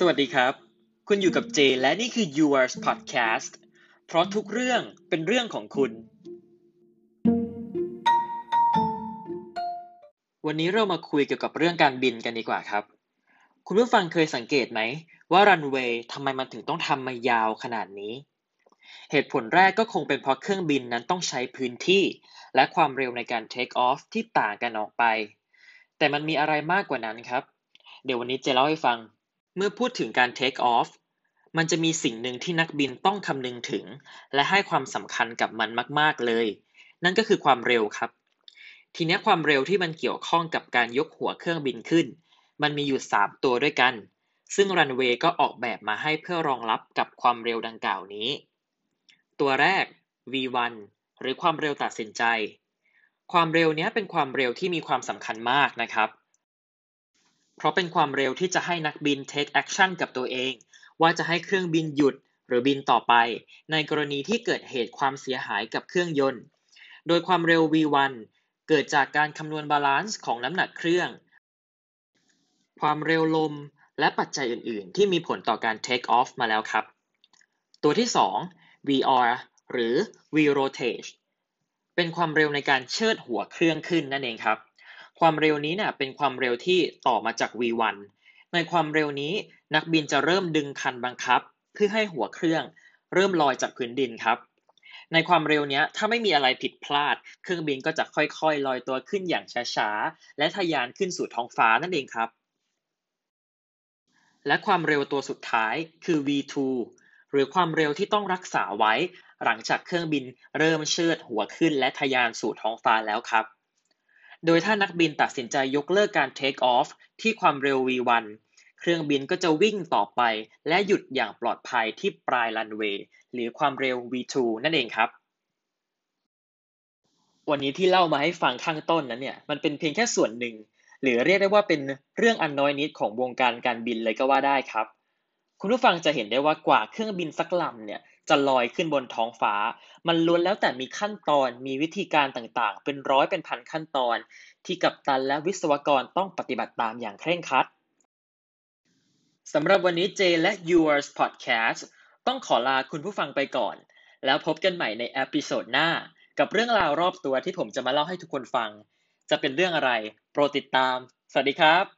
สวัสดีครับ คุณอยู่กับเจ และนี่คือ Yours Podcast เพราะทุกเรื่องเป็นเรื่องของคุณ วันนี้เรามาคุยเกี่ยวกับเรื่องการบินกันดีกว่าครับ คุณผู้ฟังเคยสังเกตไหม ว่ารันเวย์ทำไมมันถึงต้องทำมายาวขนาดนี้ เหตุผลแรกก็คงเป็นเพราะเครื่องบินนั้นต้องใช้พื้นที่ และความเร็วในการ take off ที่ต่างกันออกไป แต่มันมีอะไรมากกว่านั้นครับ เดี๋ยววันนี้เจเล่าให้ฟัง เมื่อพูดถึงการ take off มันจะมีสิ่งหนึ่งที่นักบินต้องคำนึงถึง และให้ความสำคัญกับมันมาก ๆ เลย นั่นก็คือความเร็วครับ ทีนี้ความเร็วที่มันเกี่ยวข้องกับการยกหัวเครื่องบินขึ้น มันมีอยู่ 3 ตัวด้วยกัน ซึ่งรันเวย์ก็ออกแบบมาให้เพื่อรองรับกับความเร็วดังกล่าวนี้ ตัวแรก V1 หรือความเร็วตัดสินใจ ความเร็วนี้เป็นความเร็วที่มีความสำคัญมากนะครับ เพราะเป็นความเร็วที่จะให้นักบิน take action กับตัวเอง ว่าจะให้เครื่องบินหยุดหรือบินต่อไป ในกรณีที่เกิดเหตุความเสียหายกับเครื่องยนต์ โดยความเร็ว V1 เกิดจากการคำนวณ balance ของน้ำหนักเครื่อง ความเร็วลม และปัจจัยอื่น ๆ ที่มีผลต่อการ take off มาแล้วครับ ตัวที่ 2 VR หรือ V rotate เป็นความเร็วในการเชิดหัวเครื่องขึ้นนั่นเองครับ ความเร็วนี้เนี่ยเป็นความเร็วที่ต่อมาจาก V1 ในความเร็วนี้นักบินจะเริ่มดึงคันบังคับ เพื่อให้หัวเครื่องเริ่มลอยจากพื้นดินครับ ในความเร็วนี้ถ้าไม่มีอะไรผิดพลาด เครื่องบินก็จะค่อยๆ ลอยตัวขึ้นอย่างช้าๆ และทะยานขึ้นสู่ท้องฟ้านั่นเองครับ และความเร็วตัวสุดท้ายคือ V2 หรือความเร็วที่ต้องรักษาไว้ หลังจากเครื่องบินเริ่มเชิดหัวขึ้นและทะยานสู่ท้องฟ้าแล้วครับ โดยถ้านักบินตัดสินใจยกเลิกการ take off ที่ความเร็ว V1 เครื่องบินก็จะวิ่งต่อไป และหยุดอย่างปลอดภัยที่ปลายรันเวย์หรือความเร็ว V2 นั่นเองครับ วันนี้ที่เล่ามาให้ฟังข้างต้นนั้นเนี่ยมันเป็นเพียงแค่ส่วนหนึ่ง หรือเรียกได้ว่าเป็นเรื่องอันน้อยนิดของวงการการบินเลยก็ว่าได้ครับ คุณผู้ฟังจะเห็นได้ว่ากว่าเครื่องบินสักลำเนี่ย จะลอยขึ้นบนท้องฟ้า มันล้วนแล้วแต่มีขั้นตอนมีวิธีการต่างๆ เป็นร้อยเป็นพันขั้นตอน ที่กัปตันและวิศวกรต้องปฏิบัติตามอย่างเคร่งครัดสำหรับวันนี้เจและ Yours Podcast ต้องขอลาคุณผู้ฟังไปก่อน แล้วพบกันใหม่ใน episode หน้า กับเรื่องราวรอบตัวที่ผมจะมาเล่าให้ทุกคนฟัง จะเป็นเรื่องอะไร โปรดติดตาม สวัสดีครับ